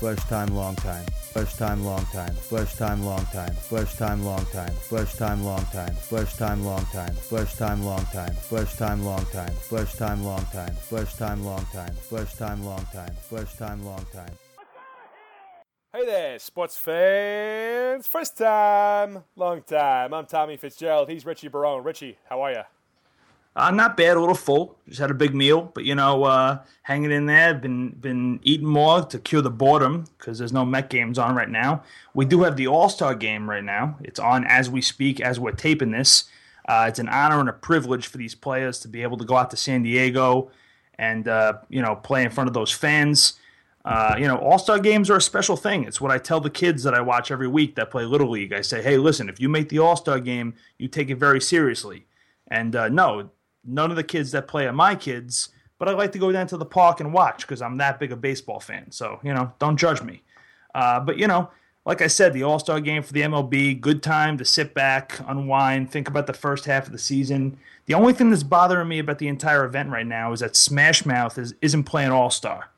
First time, long time. First time, long time. First time, long time. First time, long time. First time, long time. First time, long time. First time, long time. First time, long time. First time, long time. First time, long time. First time, long time. First time, long time. Hey there, sports fans. First time, long time. I'm Tommy Fitzgerald. He's Richie Barone. Richie, how are you? Uh, not bad, a little full. Just had a big meal, but you know, uh, hanging in there. Been been eating more to cure the boredom because there's no Met games on right now. We do have the All Star game right now. It's on as we speak, as we're taping this. Uh, it's an honor and a privilege for these players to be able to go out to San Diego and uh, you know play in front of those fans. Uh, you know, All Star games are a special thing. It's what I tell the kids that I watch every week that play Little League. I say, hey, listen, if you make the All Star game, you take it very seriously. And uh, no, none of the kids that play are my kids, but I like to go down to the park and watch because I'm that big a baseball fan. So, you know, don't judge me. Uh, but, you know, like I said, the All Star game for the MLB, good time to sit back, unwind, think about the first half of the season. The only thing that's bothering me about the entire event right now is that Smash Mouth is, isn't playing All Star.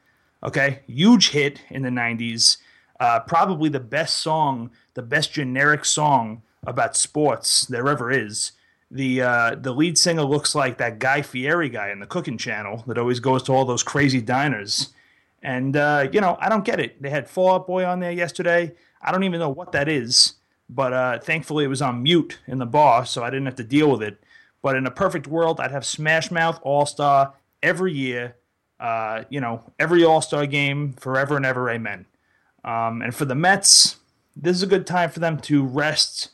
Okay? Huge hit in the 90s. Uh, probably the best song, the best generic song about sports there ever is the uh, the lead singer looks like that Guy Fieri guy in the Cooking Channel that always goes to all those crazy diners. And uh, you know, I don't get it. They had Fall Out Boy on there yesterday. I don't even know what that is, but uh, thankfully it was on mute in the bar, so I didn't have to deal with it. But in a perfect world, I'd have Smash Mouth All Star every year. Uh, you know, every All Star game forever and ever. Amen. Um, and for the Mets, this is a good time for them to rest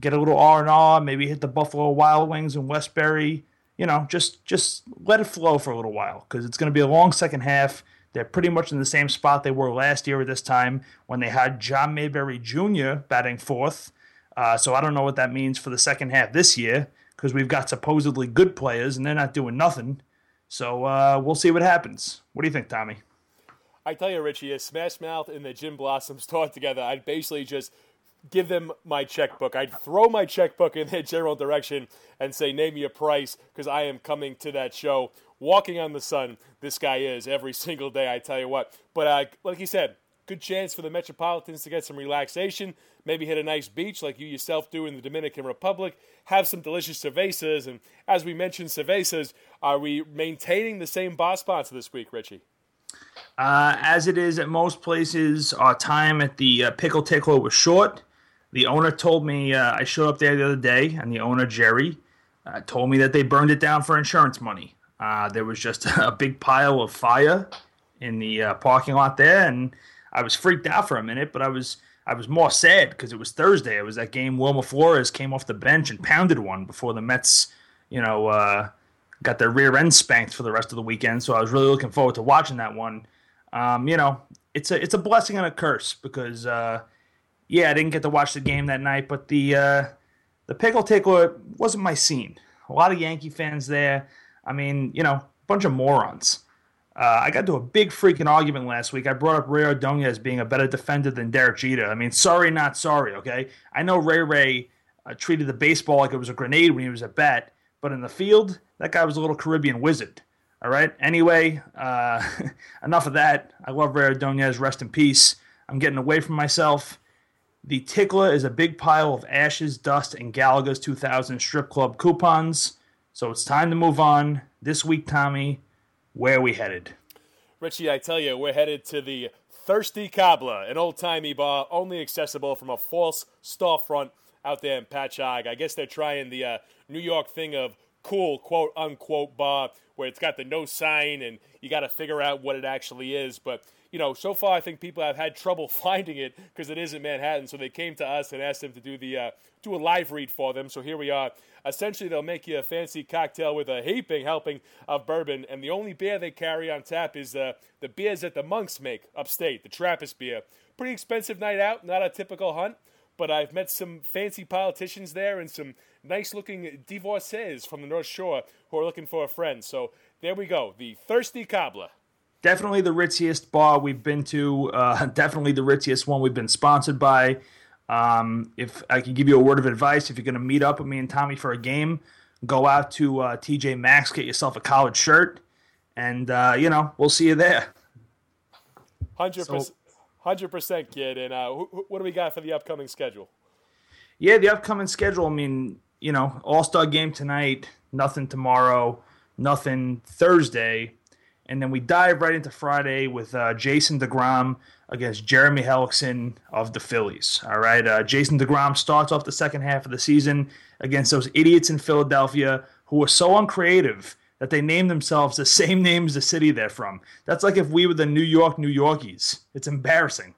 get a little R and R, maybe hit the Buffalo Wild Wings in Westbury. You know, just just let it flow for a little while because it's going to be a long second half. They're pretty much in the same spot they were last year at this time when they had John Mayberry Jr. batting fourth. Uh, so I don't know what that means for the second half this year because we've got supposedly good players and they're not doing nothing. So uh, we'll see what happens. What do you think, Tommy? I tell you, Richie, if Smash Mouth and the Gin Blossoms taught together, I'd basically just give them my checkbook. I'd throw my checkbook in their general direction and say, name me a price because I am coming to that show. Walking on the sun, this guy is every single day, I tell you what. But uh, like he said, good chance for the Metropolitans to get some relaxation, maybe hit a nice beach like you yourself do in the Dominican Republic, have some delicious cervezas. And as we mentioned, cervezas, are we maintaining the same bar sponsor this week, Richie? Uh, as it is at most places, our time at the uh, Pickle Tickler was short. The owner told me uh, I showed up there the other day, and the owner Jerry uh, told me that they burned it down for insurance money. Uh, there was just a big pile of fire in the uh, parking lot there, and I was freaked out for a minute, but I was I was more sad because it was Thursday. It was that game Wilmer Flores came off the bench and pounded one before the Mets, you know, uh, got their rear end spanked for the rest of the weekend. So I was really looking forward to watching that one. Um, you know, it's a it's a blessing and a curse because uh, yeah, I didn't get to watch the game that night, but the uh, the pickle tickler wasn't my scene. A lot of Yankee fans there. I mean, you know, a bunch of morons. Uh, I got to a big freaking argument last week. I brought up Ray Ordonez being a better defender than Derek Jeter. I mean, sorry, not sorry. Okay, I know Ray Ray uh, treated the baseball like it was a grenade when he was at bat, but in the field, that guy was a little Caribbean wizard. All right. Anyway, uh, enough of that. I love Ray Ordonez. Rest in peace. I'm getting away from myself. The tickler is a big pile of ashes, dust, and Gallagher's 2000 strip club coupons. So it's time to move on. This week, Tommy, where are we headed? Richie, I tell you, we're headed to the Thirsty Cobbler, an old timey bar only accessible from a false storefront out there in Patchogue. I guess they're trying the uh, New York thing of cool, quote unquote, bar where it's got the no sign and you got to figure out what it actually is. But you know, so far I think people have had trouble finding it because it isn't Manhattan. So they came to us and asked them to do the uh, do a live read for them. So here we are. Essentially, they'll make you a fancy cocktail with a heaping helping of bourbon, and the only beer they carry on tap is uh, the beers that the monks make upstate, the Trappist beer. Pretty expensive night out, not a typical hunt. But I've met some fancy politicians there and some nice looking divorcees from the North Shore who are looking for a friend. So there we go, the Thirsty Cobbler definitely the ritziest bar we've been to. Uh, definitely the ritziest one we've been sponsored by. Um, if I can give you a word of advice, if you're going to meet up with me and Tommy for a game, go out to uh, TJ Maxx, get yourself a college shirt, and uh, you know we'll see you there. Hundred percent, hundred percent, kid. And uh, wh- what do we got for the upcoming schedule? Yeah, the upcoming schedule. I mean, you know, All Star game tonight, nothing tomorrow, nothing Thursday, and then we dive right into Friday with uh, Jason Degrom against Jeremy Hellickson of the Phillies. All right, uh, Jason Degrom starts off the second half of the season against those idiots in Philadelphia who are so uncreative that they name themselves the same name as the city they're from. That's like if we were the New York New Yorkies. It's embarrassing.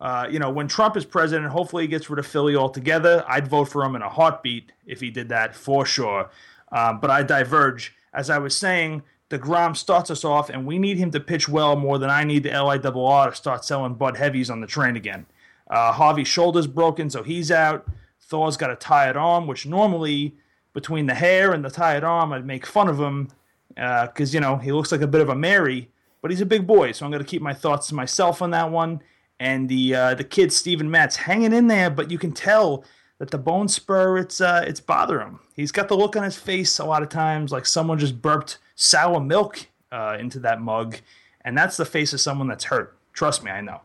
Uh, you know, when Trump is president, hopefully he gets rid of Philly altogether. I'd vote for him in a heartbeat if he did that for sure. Um, but I diverge. As I was saying, DeGrom starts us off, and we need him to pitch well more than I need the LIRR to start selling Bud Heavies on the train again. Uh, Harvey's shoulder's broken, so he's out. Thor's got a tired arm, which normally between the hair and the tired arm, I'd make fun of him because, uh, you know, he looks like a bit of a Mary, but he's a big boy, so I'm going to keep my thoughts to myself on that one. And the uh, the kid Steven Matz hanging in there, but you can tell that the bone spur it's uh, it's bothering him. He's got the look on his face a lot of times like someone just burped sour milk uh, into that mug, and that's the face of someone that's hurt. Trust me, I know.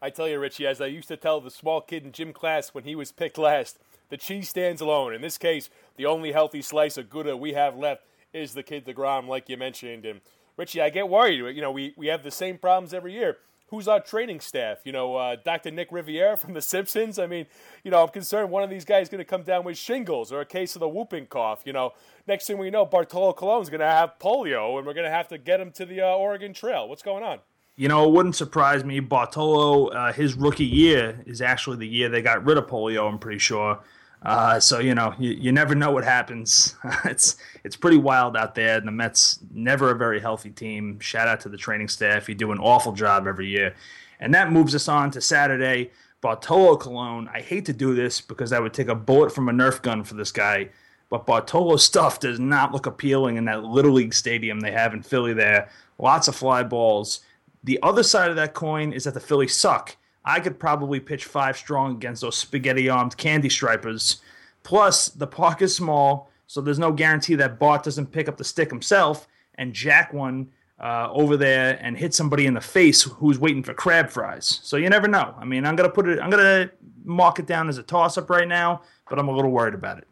I tell you, Richie, as I used to tell the small kid in gym class when he was picked last, the cheese stands alone. In this case, the only healthy slice of Gouda we have left is the kid DeGrom, like you mentioned. And Richie, I get worried. You know, we, we have the same problems every year. Who's our training staff? You know, uh, Dr. Nick Riviera from The Simpsons. I mean, you know, I'm concerned one of these guys is going to come down with shingles or a case of the whooping cough. You know, next thing we know, Bartolo Colon's going to have polio, and we're going to have to get him to the uh, Oregon Trail. What's going on? You know, it wouldn't surprise me. Bartolo, uh, his rookie year is actually the year they got rid of polio. I'm pretty sure. Uh, so you know, you, you never know what happens. it's it's pretty wild out there. The Mets never a very healthy team. Shout out to the training staff. You do an awful job every year, and that moves us on to Saturday. Bartolo Colon. I hate to do this because I would take a bullet from a Nerf gun for this guy, but Bartolo's stuff does not look appealing in that Little League stadium they have in Philly. There, lots of fly balls. The other side of that coin is that the Phillies suck I could probably pitch five strong against those spaghetti armed candy stripers. Plus, the park is small, so there's no guarantee that Bart doesn't pick up the stick himself and jack one uh, over there and hit somebody in the face who's waiting for crab fries. So you never know. I mean, I'm gonna put it. I'm gonna mark it down as a toss up right now, but I'm a little worried about it.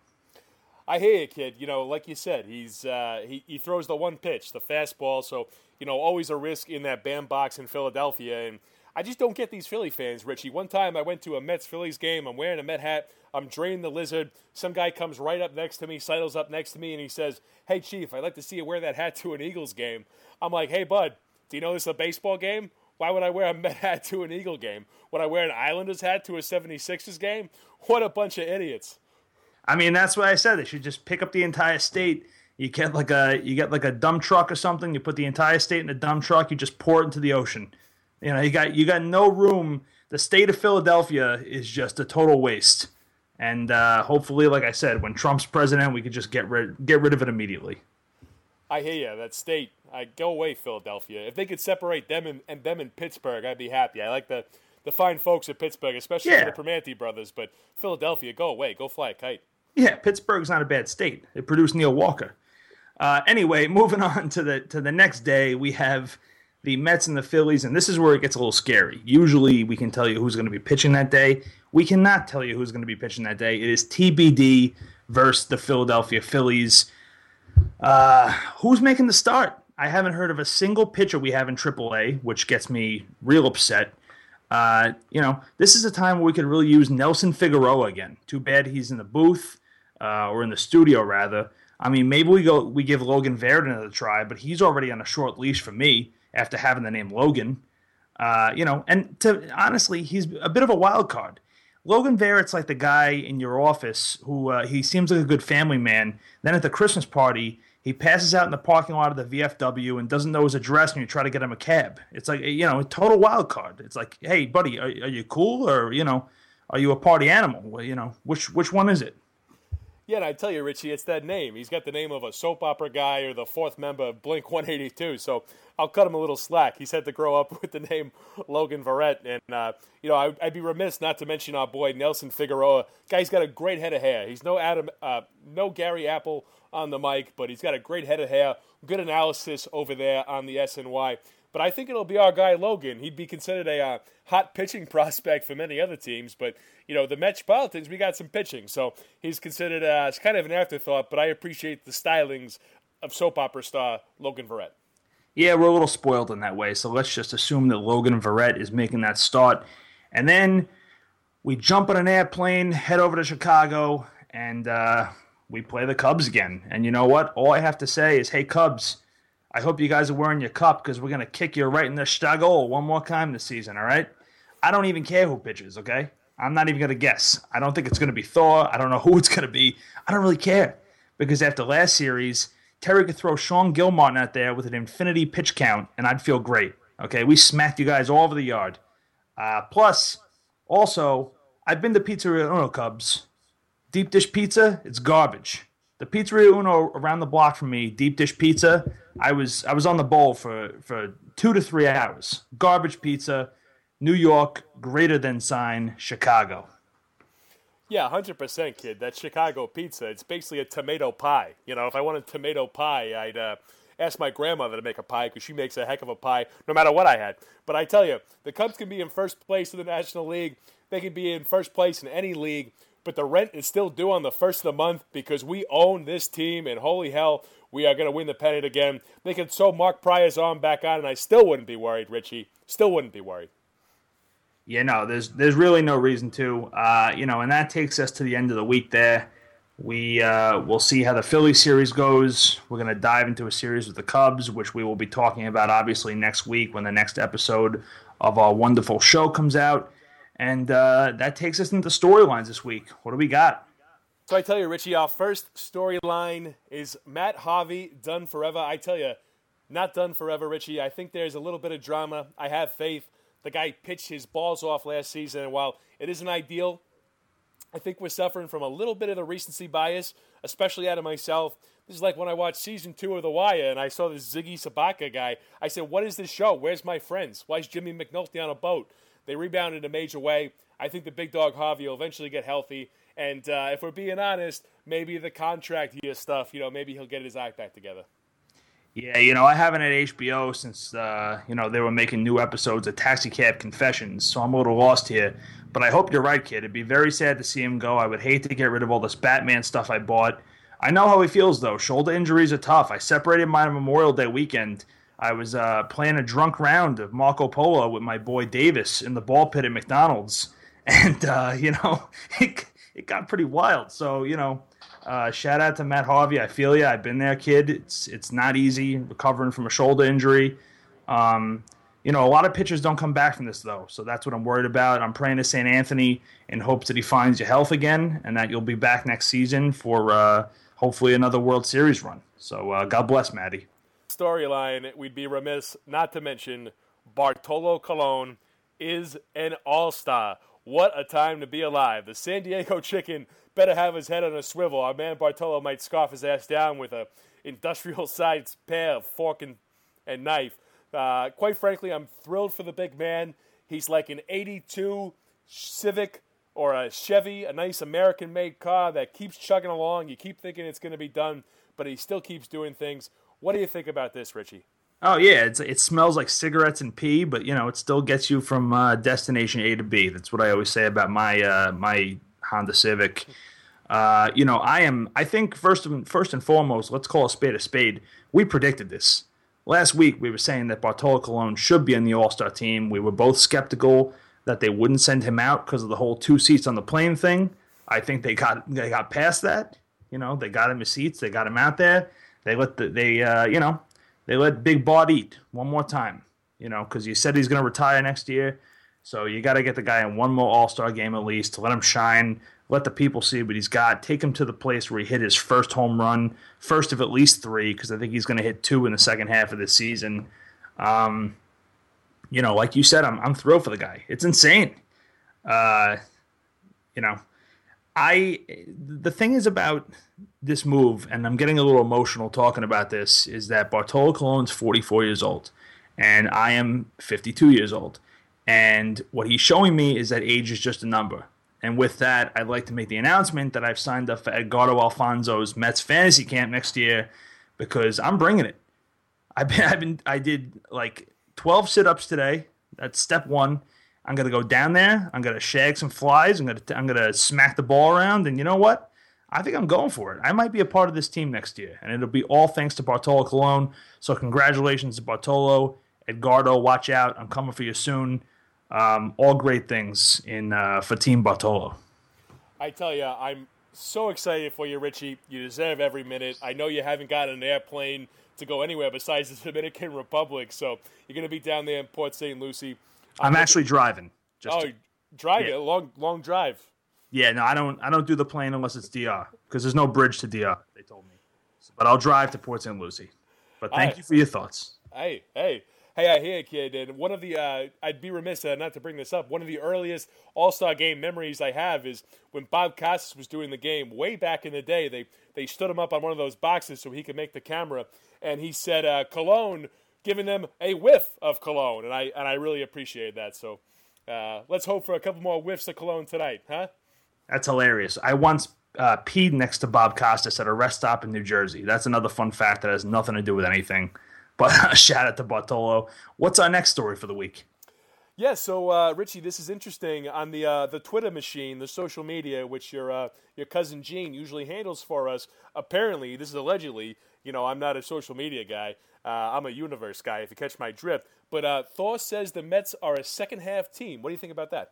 I hear you, kid. You know, like you said, he's uh, he he throws the one pitch, the fastball. So you know, always a risk in that bandbox in Philadelphia and I just don't get these Philly fans, Richie. One time I went to a Mets Phillies game. I'm wearing a Met hat. I'm draining the lizard. Some guy comes right up next to me, sidles up next to me, and he says, Hey, Chief, I'd like to see you wear that hat to an Eagles game. I'm like, Hey, bud, do you know this is a baseball game? Why would I wear a Met hat to an Eagle game? Would I wear an Islanders hat to a 76ers game? What a bunch of idiots. I mean, that's why I said they should just pick up the entire state. You get like a you get like a dump truck or something. You put the entire state in a dump truck. You just pour it into the ocean. You know, you got you got no room. The state of Philadelphia is just a total waste. And uh, hopefully, like I said, when Trump's president, we could just get rid get rid of it immediately. I hear you. That state, I go away, Philadelphia. If they could separate them and, and them in Pittsburgh, I'd be happy. I like the the fine folks at Pittsburgh, especially yeah. the Primanti brothers. But Philadelphia, go away, go fly a kite. Yeah, Pittsburgh's not a bad state. It produced Neil Walker. Uh, anyway, moving on to the to the next day, we have the Mets and the Phillies, and this is where it gets a little scary. Usually, we can tell you who's going to be pitching that day. We cannot tell you who's going to be pitching that day. It is TBD versus the Philadelphia Phillies. Uh, who's making the start? I haven't heard of a single pitcher we have in AAA, which gets me real upset. Uh, you know, this is a time where we could really use Nelson Figueroa again. Too bad he's in the booth uh, or in the studio rather. I mean, maybe we go we give Logan Verrett another try, but he's already on a short leash for me after having the name Logan. Uh, you know, and to honestly, he's a bit of a wild card. Logan Verrett's like the guy in your office who uh, he seems like a good family man. Then at the Christmas party, he passes out in the parking lot of the VFW and doesn't know his address, and you try to get him a cab. It's like you know, a total wild card. It's like, hey, buddy, are, are you cool, or you know, are you a party animal? Well, you know, which which one is it? Yeah, and I tell you, Richie, it's that name. He's got the name of a soap opera guy or the fourth member of Blink 182. So I'll cut him a little slack. He's had to grow up with the name Logan Verrett. And, uh, you know, I, would be remiss not to mention our boy Nelson Figueroa. Guy's got a great head of hair. He's no Adam, uh, no Gary Apple on the mic, but he's got a great head of hair. good analysis over there on the SNY. But I think it'll be our guy Logan. He'd be considered a uh, hot pitching prospect for many other teams, but you know the Metropolitans, we got some pitching, so he's considered uh, as kind of an afterthought. But I appreciate the stylings of soap opera star Logan Verrett. Yeah, we're a little spoiled in that way, so let's just assume that Logan Verrett is making that start, and then we jump on an airplane, head over to Chicago, and uh, we play the Cubs again. And you know what? All I have to say is, hey Cubs, I hope you guys are wearing your cup because we're gonna kick you right in the Chicago one more time this season. All right? I don't even care who pitches. Okay? I'm not even gonna guess. I don't think it's gonna be Thor. I don't know who it's gonna be. I don't really care because after last series Terry could throw Sean Gilmartin out there with an infinity pitch count, and I'd feel great. Okay, we smacked you guys all over the yard. Uh, plus, also, I've been to Pizzeria Uno Cubs. Deep dish pizza, it's garbage. The Pizzeria Uno around the block from me, deep dish pizza. I was I was on the bowl for for two to three hours. Garbage pizza, New York, greater than sign, Chicago. Yeah, hundred percent, kid. That Chicago pizza. It's basically a tomato pie. You know, if I wanted tomato pie, I'd uh, ask my grandmother to make a pie because she makes a heck of a pie, no matter what I had. But I tell you, the Cubs can be in first place in the National League. They can be in first place in any league. But the rent is still due on the first of the month because we own this team, and holy hell, we are going to win the pennant again. They can sew Mark Prior's arm back on, and I still wouldn't be worried, Richie. Still wouldn't be worried. Yeah, no, there's there's really no reason to. Uh, you know, and that takes us to the end of the week. There, we uh, will see how the Philly series goes. We're going to dive into a series with the Cubs, which we will be talking about obviously next week when the next episode of our wonderful show comes out. And uh, that takes us into storylines this week. What do we got? So I tell you, Richie, our first storyline is Matt Harvey done forever. I tell you, not done forever, Richie. I think there's a little bit of drama. I have faith. The guy pitched his balls off last season, and while it isn't ideal, I think we're suffering from a little bit of the recency bias, especially out of myself. This is like when I watched season two of The Wire and I saw this Ziggy Sobotka guy. I said, What is this show? Where's my friends? Why is Jimmy McNulty on a boat? They rebounded in a major way. I think the big dog Harvey will eventually get healthy. And uh, if we're being honest, maybe the contract year stuff, you know, maybe he'll get his act back together. Yeah, you know, I haven't had HBO since uh, you know they were making new episodes of Taxi Cab Confessions, so I'm a little lost here. But I hope you're right, kid. It'd be very sad to see him go. I would hate to get rid of all this Batman stuff I bought. I know how he feels though. Shoulder injuries are tough. I separated mine Memorial Day weekend. I was uh, playing a drunk round of Marco Polo with my boy Davis in the ball pit at McDonald's, and uh, you know it, it got pretty wild. So you know uh, shout out to Matt Harvey. I feel you. I've been there, kid. It's it's not easy recovering from a shoulder injury. Um, you know, a lot of pitchers don't come back from this though, so that's what I'm worried about. I'm praying to St. Anthony in hopes that he finds your health again and that you'll be back next season for uh, hopefully another World Series run. So uh, God bless, Maddie. Storyline: We'd be remiss not to mention Bartolo Colon is an all-star. What a time to be alive! The San Diego Chicken better have his head on a swivel. Our man Bartolo might scarf his ass down with a industrial sized pair of fork and, and knife. Uh, quite frankly, I'm thrilled for the big man. He's like an 82 Civic or a Chevy, a nice American made car that keeps chugging along. You keep thinking it's going to be done, but he still keeps doing things. What do you think about this, Richie? Oh yeah, it's, it smells like cigarettes and pee, but you know it still gets you from uh, destination A to B. That's what I always say about my uh, my Honda Civic. Uh, you know, I am. I think first and first and foremost, let's call a spade a spade. We predicted this last week. We were saying that Bartolo Colon should be in the All Star team. We were both skeptical that they wouldn't send him out because of the whole two seats on the plane thing. I think they got they got past that. You know, they got him his seats. They got him out there. They let the they uh, you know they let Big Bart eat one more time. You know, because you said he's going to retire next year. So you got to get the guy in one more All Star game at least to let him shine, let the people see what he's got, take him to the place where he hit his first home run, first of at least three, because I think he's going to hit two in the second half of the season. Um, you know, like you said, I'm I'm thrilled for the guy. It's insane. Uh, you know, I the thing is about this move, and I'm getting a little emotional talking about this, is that Bartolo Colon's 44 years old, and I am 52 years old. And what he's showing me is that age is just a number. And with that, I'd like to make the announcement that I've signed up for Edgardo Alfonzo's Mets fantasy camp next year because I'm bringing it. I've been, I've been, I did like 12 sit ups today. That's step one. I'm gonna go down there. I'm gonna shag some flies. I'm gonna, I'm gonna smack the ball around. And you know what? I think I'm going for it. I might be a part of this team next year, and it'll be all thanks to Bartolo Colon. So congratulations to Bartolo, Edgardo. Watch out! I'm coming for you soon. Um, all great things in uh, for Team Bartolo. I tell you, I'm so excited for you, Richie. You deserve every minute. I know you haven't got an airplane to go anywhere besides the Dominican Republic, so you're going to be down there in Port St. Lucie. I'm, actually driving. Just oh, to, driving yeah. long long drive. Yeah, no, I don't. I don't do the plane unless it's DR because there's no bridge to DR. They told me, but I'll drive to Port St. Lucie. But thank right. you for your thoughts. Hey, hey, hey! I hear, kid. And one of the uh, I'd be remiss uh, not to bring this up. One of the earliest All Star Game memories I have is when Bob Costas was doing the game way back in the day. They they stood him up on one of those boxes so he could make the camera, and he said, uh, "Cologne." Giving them a whiff of cologne, and I and I really appreciate that. So, uh, let's hope for a couple more whiffs of cologne tonight, huh? That's hilarious. I once uh, peed next to Bob Costas at a rest stop in New Jersey. That's another fun fact that has nothing to do with anything. But shout out to Bartolo. What's our next story for the week? Yeah, so uh, Richie, this is interesting on the uh, the Twitter machine, the social media, which your uh, your cousin Gene usually handles for us. Apparently, this is allegedly. You know, I'm not a social media guy. Uh, I'm a universe guy. If you catch my drift, but uh, Thor says the Mets are a second half team. What do you think about that?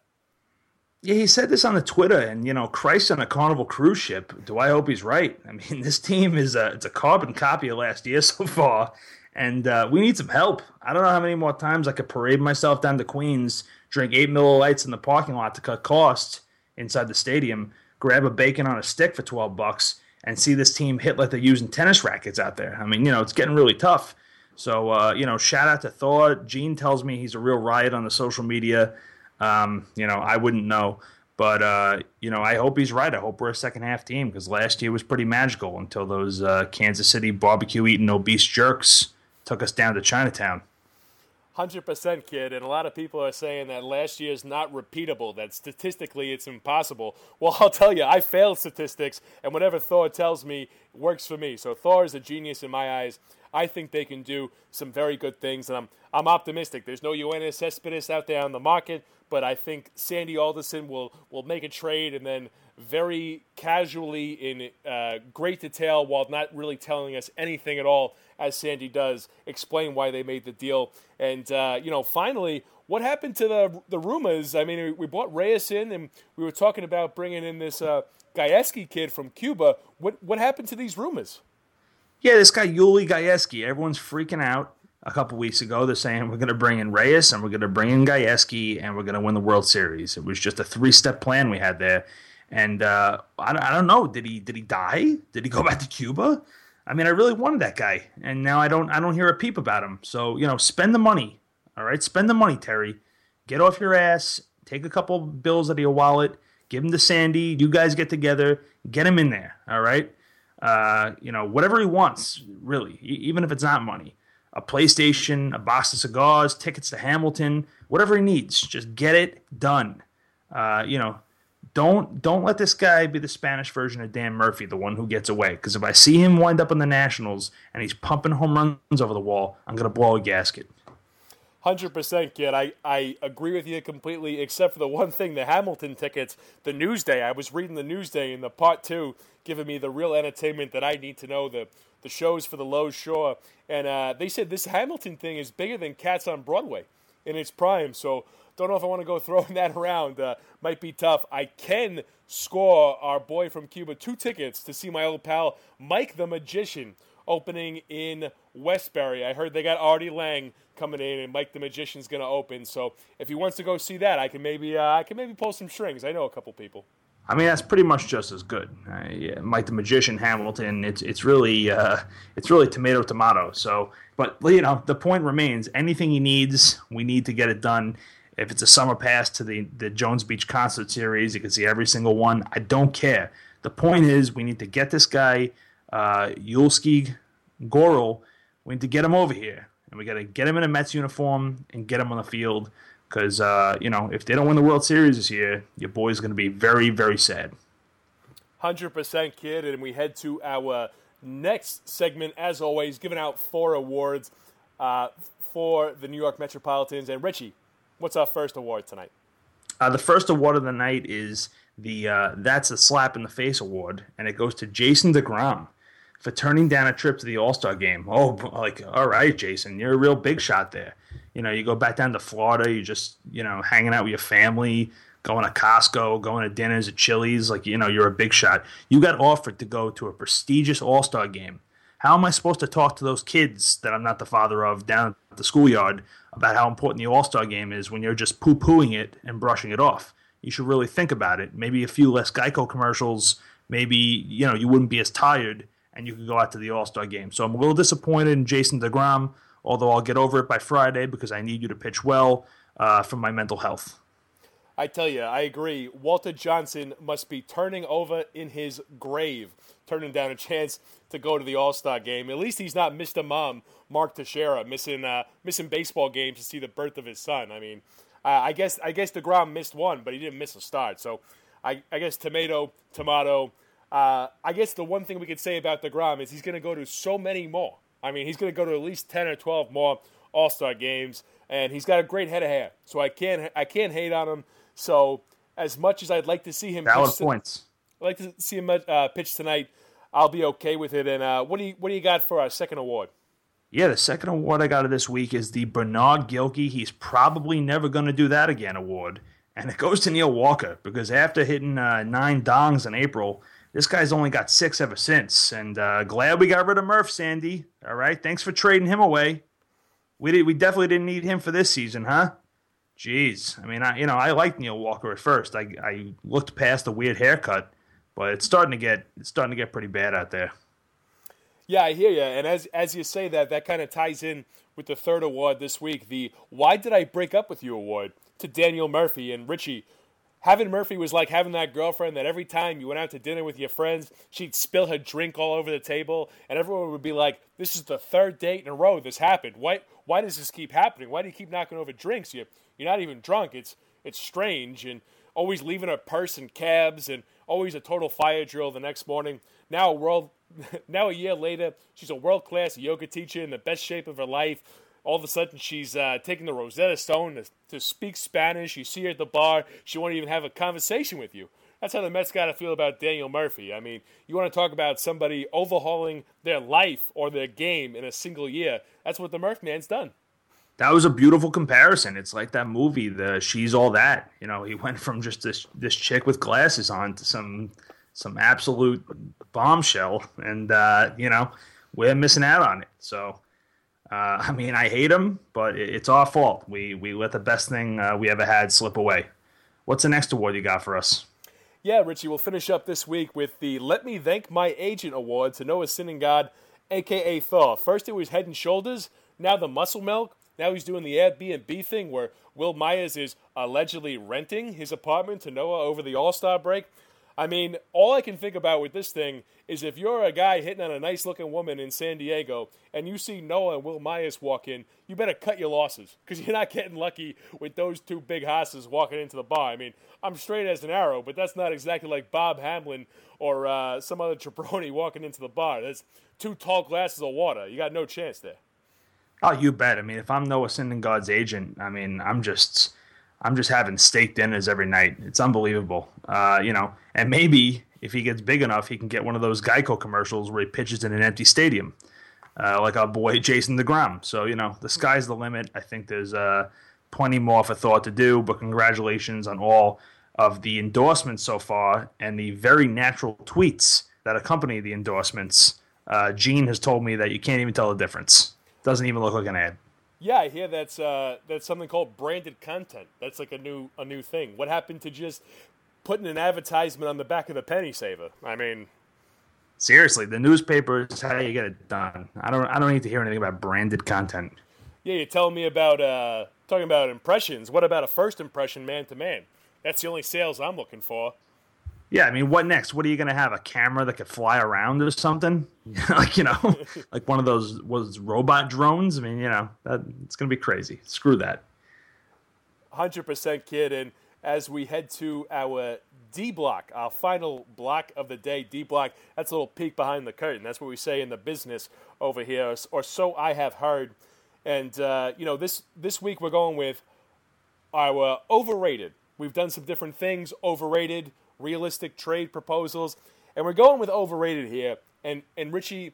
Yeah, he said this on the Twitter, and you know, Christ on a Carnival cruise ship. Do I hope he's right? I mean, this team is a it's a carbon copy of last year so far, and uh, we need some help. I don't know how many more times I could parade myself down to Queens, drink eight Miller Lites in the parking lot to cut costs inside the stadium, grab a bacon on a stick for twelve bucks, and see this team hit like they're using tennis rackets out there. I mean, you know, it's getting really tough. So, uh, you know, shout out to Thor. Gene tells me he's a real riot on the social media. Um, you know, I wouldn't know. But uh, you know, I hope he's right. I hope we're a second half team because last year was pretty magical until those uh, Kansas City barbecue eating obese jerks took us down to Chinatown. Hundred percent, kid. And a lot of people are saying that last year is not repeatable. That statistically it's impossible. Well, I'll tell you, I failed statistics, and whatever Thor tells me works for me. So Thor is a genius in my eyes. I think they can do some very good things, and I'm I'm optimistic. There's no Yoenis Cespedes out there on the market, but I think Sandy Alderson will will make a trade and then very casually in uh, great detail while not really telling us anything at all as Sandy does explain why they made the deal. And uh, you know finally what happened to the the rumors? I mean we brought Reyes in and we were talking about bringing in this uh, kid from Cuba. What what happened to these rumors? Yeah, this guy Yuli Gaeski, everyone's freaking out. A couple weeks ago, they're saying we're going to bring in Reyes and we're going to bring in Gaeski and we're going to win the World Series. It was just a three-step plan we had there, and uh, I, I don't know. Did he did he die? Did he go back to Cuba? I mean, I really wanted that guy, and now I don't. I don't hear a peep about him. So you know, spend the money. All right, spend the money, Terry. Get off your ass. Take a couple bills out of your wallet. Give him to Sandy. You guys get together. Get him in there. All right. Uh, you know, whatever he wants, really, even if it's not money. A PlayStation, a box of cigars, tickets to Hamilton, whatever he needs, just get it done. Uh, you know, don't don't let this guy be the Spanish version of Dan Murphy, the one who gets away. Because if I see him wind up in the Nationals and he's pumping home runs over the wall, I'm gonna blow a gasket. Hundred percent, kid. I, I agree with you completely, except for the one thing: the Hamilton tickets. The Newsday. I was reading the Newsday in the part two giving me the real entertainment that I need to know the the shows for the low shore. And uh, they said this Hamilton thing is bigger than Cats on Broadway in its prime. So don't know if I want to go throwing that around. Uh, might be tough. I can score our boy from Cuba two tickets to see my old pal Mike the Magician opening in Westbury. I heard they got Artie Lange coming in, and Mike the Magician's going to open. So if he wants to go see that, I can maybe uh, I can maybe pull some strings. I know a couple people. I mean, that's pretty much just as good. Uh, yeah, Mike the Magician, Hamilton. It's it's really uh, it's really tomato tomato. So, but you know, the point remains: anything he needs, we need to get it done. If it's a summer pass to the the Jones Beach concert series, you can see every single one. I don't care. The point is, we need to get this guy, uh, Yulieski Gurriel. We need to get him over here, and we got to get him in a Mets uniform and get him on the field because uh, you know if they don't win the World Series this year, your boy's going to be very very sad. Hundred percent, kid, and we head to our next segment. As always, giving out four awards. uh, for the New York Metropolitans. And Richie, what's our first award tonight? Uh, the first award of the night is the uh, That's a Slap in the Face award, and it goes to Jason DeGrom for turning down a trip to the All Star game. Oh, like, all right, Jason, you're a real big shot there. You know, you go back down to Florida, you just, you know, hanging out with your family, going to Costco, going to dinners at Chili's, like, you know, you're a big shot. You got offered to go to a prestigious All Star game. How am I supposed to talk to those kids that I'm not the father of down at the schoolyard about how important the All Star game is when you're just poo pooing it and brushing it off? You should really think about it. Maybe a few less Geico commercials. Maybe, you know, you wouldn't be as tired and you could go out to the All Star game. So I'm a little disappointed in Jason DeGrom, although I'll get over it by Friday because I need you to pitch well uh, for my mental health. I tell you, I agree. Walter Johnson must be turning over in his grave, turning down a chance to go to the All Star game. At least he's not Mr. Mom, Mark Teixeira, missing uh, missing baseball games to see the birth of his son. I mean, uh, I guess I guess Degrom missed one, but he didn't miss a start. So, I, I guess tomato, tomato. Uh, I guess the one thing we could say about DeGrom is he's going to go to so many more. I mean, he's going to go to at least 10 or 12 more All Star games, and he's got a great head of hair. So I can't, I can't hate on him. So, as much as I'd like to see him Valid pitch points. I'd like to see him uh, pitch tonight, I'll be okay with it. And uh, what, do you, what do you got for our second award? Yeah, the second award I got of this week is the Bernard Gilkey. He's probably never going to do that again award. And it goes to Neil Walker because after hitting uh, nine dongs in April, this guy's only got six ever since. And uh, glad we got rid of Murph, Sandy. All right, thanks for trading him away. We did, we definitely didn't need him for this season, huh? Jeez, I mean, I you know I liked Neil Walker at first. I I looked past the weird haircut, but it's starting to get it's starting to get pretty bad out there. Yeah, I hear you. And as as you say that, that kind of ties in with the third award this week, the "Why Did I Break Up with You" award to Daniel Murphy and Richie having Murphy was like having that girlfriend that every time you went out to dinner with your friends, she'd spill her drink all over the table, and everyone would be like, "This is the third date in a row this happened. Why? Why does this keep happening? Why do you keep knocking over drinks? You you're not even drunk. It's it's strange." And always leaving her purse in cabs, and always a total fire drill the next morning. Now a world, now a year later, she's a world class yoga teacher in the best shape of her life all of a sudden she's uh, taking the Rosetta Stone to, to speak Spanish. You see her at the bar. She won't even have a conversation with you. That's how the Mets got to feel about Daniel Murphy. I mean, you want to talk about somebody overhauling their life or their game in a single year. That's what the Murph man's done. That was a beautiful comparison. It's like that movie, the She's All That. You know, he went from just this this chick with glasses on to some some absolute bombshell, and uh, you know, we're missing out on it. So uh, I mean, I hate him, but it's our fault. We we let the best thing uh, we ever had slip away. What's the next award you got for us? Yeah, Richie, we'll finish up this week with the Let Me Thank My Agent Award to Noah Syndergaard, aka Thor. First it was Head and Shoulders, now the Muscle Milk. Now he's doing the Airbnb thing where Wil Myers is allegedly renting his apartment to Noah over the All Star break. I mean, all I can think about with this thing is if you're a guy hitting on a nice looking woman in San Diego and you see Noah and Wil Myers walk in, you better cut your losses because you're not getting lucky with those two big hosses walking into the bar. I mean, I'm straight as an arrow, but that's not exactly like Bob Hamlin or uh, some other jabroni walking into the bar. That's two tall glasses of water. You got no chance there. Oh, you bet. I mean, if I'm Noah Syndergaard's agent, I mean, I'm just I'm just having steak dinners every night. It's unbelievable. Uh, you know, and maybe if he gets big enough, he can get one of those Geico commercials where he pitches in an empty stadium, uh, like our boy Jason DeGrom. So you know, the sky's the limit. I think there's uh, plenty more for Thor to do. But congratulations on all of the endorsements so far and the very natural tweets that accompany the endorsements. Uh, Gene has told me that you can't even tell the difference. Doesn't even look like an ad. Yeah, I hear that's uh, that's something called branded content. That's like a new a new thing. What happened to just putting an advertisement on the back of the penny saver? I mean, seriously, the newspaper is how you get it done. I don't I don't need to hear anything about branded content. Yeah, you're telling me about uh, talking about impressions. What about a first impression man to man? That's the only sales I'm looking for. Yeah, I mean, what next? What are you going to have? A camera that could fly around or something? like you know, like one of those was robot drones. I mean, you know, that it's going to be crazy. Screw that. Hundred percent, kid. And as we head to our D block, our final block of the day, D block. That's a little peek behind the curtain. That's what we say in the business over here, or so I have heard. And uh, you know, this this week we're going with our overrated. We've done some different things: overrated, realistic trade proposals, and we're going with overrated here. And and Richie,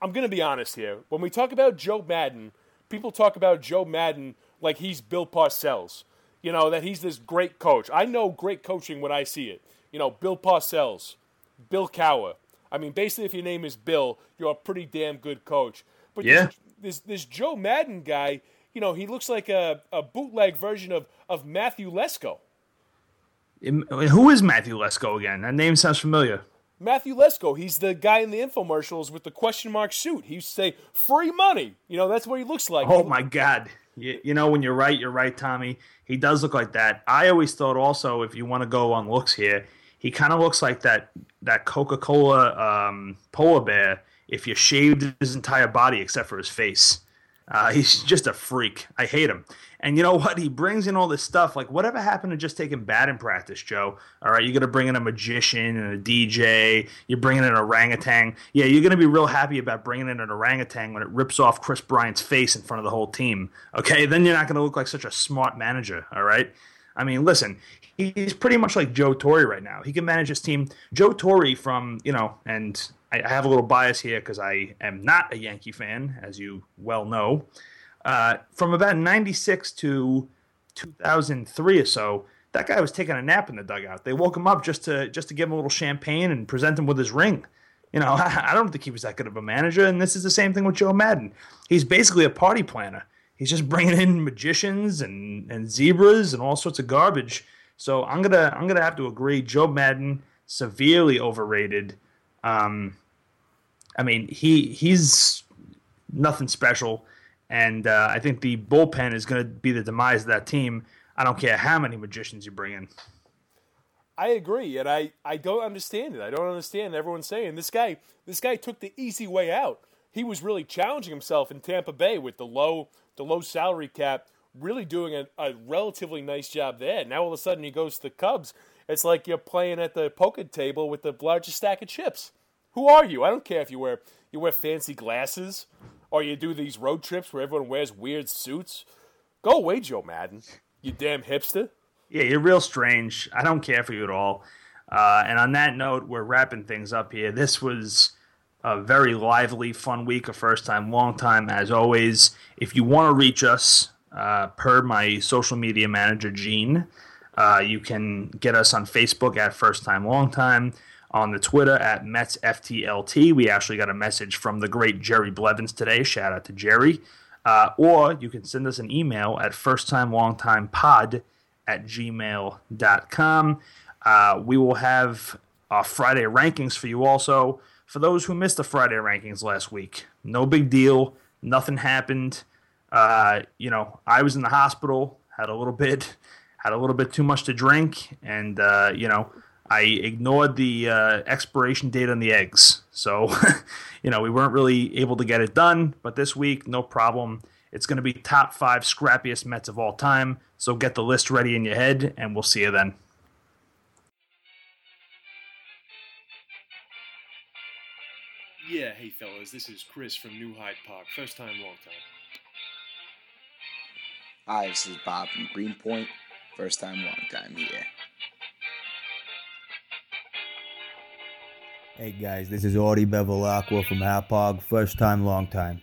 I'm going to be honest here. When we talk about Joe Maddon, people talk about Joe Maddon like he's Bill Parcells. You know that he's this great coach. I know great coaching when I see it. You know, Bill Parcells, Bill Cowher. I mean, basically, if your name is Bill, you're a pretty damn good coach. But yeah. this, this, this Joe Maddon guy, you know, he looks like a, a bootleg version of, of Matthew Lesko. Who is Matthew Lesko again? That name sounds familiar. Matthew Lesko, he's the guy in the infomercials with the question mark suit. He used to say, free money. You know, that's what he looks like. Oh, my God. You, you know, when you're right, you're right, Tommy. He does look like that. I always thought also, if you want to go on looks here, he kind of looks like that that Coca Cola um, polar bear if you shaved his entire body except for his face. Uh, he's just a freak. I hate him. And you know what? He brings in all this stuff. Like, whatever happened to just taking batting practice, Joe? All right, you're going to bring in a magician and a DJ. You're bringing in an orangutan. Yeah, you're going to be real happy about bringing in an orangutan when it rips off Kris Bryant's face in front of the whole team. Okay, then you're not going to look like such a smart manager. All right. I mean, listen, he's pretty much like Joe Torre right now. He can manage his team. Joe Torre from, you know, and I have a little bias here because I am not a Yankee fan, as you well know. Uh, from about 96 to 2003 or so, that guy was taking a nap in the dugout. They woke him up just to just to give him a little champagne and present him with his ring. You know, I don't think he was that good of a manager. And this is the same thing with Joe Maddon. He's basically a party planner. He's just bringing in magicians and, and zebras and all sorts of garbage. So I'm gonna I'm gonna have to agree. Joe Maddon severely overrated. Um, I mean, he he's nothing special. And uh, I think the bullpen is going to be the demise of that team. I don't care how many magicians you bring in. I agree, and I, I don't understand it. I don't understand everyone saying this guy this guy took the easy way out. He was really challenging himself in Tampa Bay with the low the low salary cap, really doing a, a relatively nice job there. Now all of a sudden he goes to the Cubs. It's like you're playing at the poker table with the largest stack of chips. Who are you? I don't care if you wear you wear fancy glasses or you do these road trips where everyone wears weird suits. Go away, Joe Maddon. You damn hipster. Yeah, you're real strange. I don't care for you at all. Uh, and on that note, we're wrapping things up here. This was a very lively, fun week, a first time, long time, as always. If you want to reach us, uh, per my social media manager, Gene, uh, you can get us on Facebook at First Time Long Time, on the Twitter at MetsFTLT. We actually got a message from the great Jerry Blevins today. Shout out to Jerry. Uh, or you can send us an email at firsttimelongtimepod at gmail.com. Uh, we will have our Friday rankings for you also. For those who missed the Friday rankings last week, no big deal. Nothing happened. Uh, you know, I was in the hospital, had a little bit, had a little bit too much to drink, and uh, you know, I ignored the uh, expiration date on the eggs. So, you know, we weren't really able to get it done. But this week, no problem. It's going to be top five scrappiest Mets of all time. So get the list ready in your head, and we'll see you then. Yeah, hey fellas, this is Chris from New Hyde Park. First time, long time. Hi, this is Bob from Greenpoint. First time, long time here. Hey guys, this is Audie Bevilacqua from Hauppauge. First time, long time.